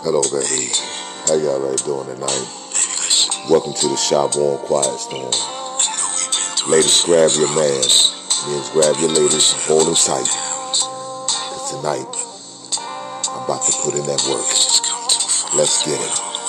Hello, baby. How y'all like doing tonight? Welcome to the Shop on Quiet Storm. Ladies, grab your man. Men, grab your ladies and hold them tight. Cause tonight, I'm about to put in that work. Let's get it.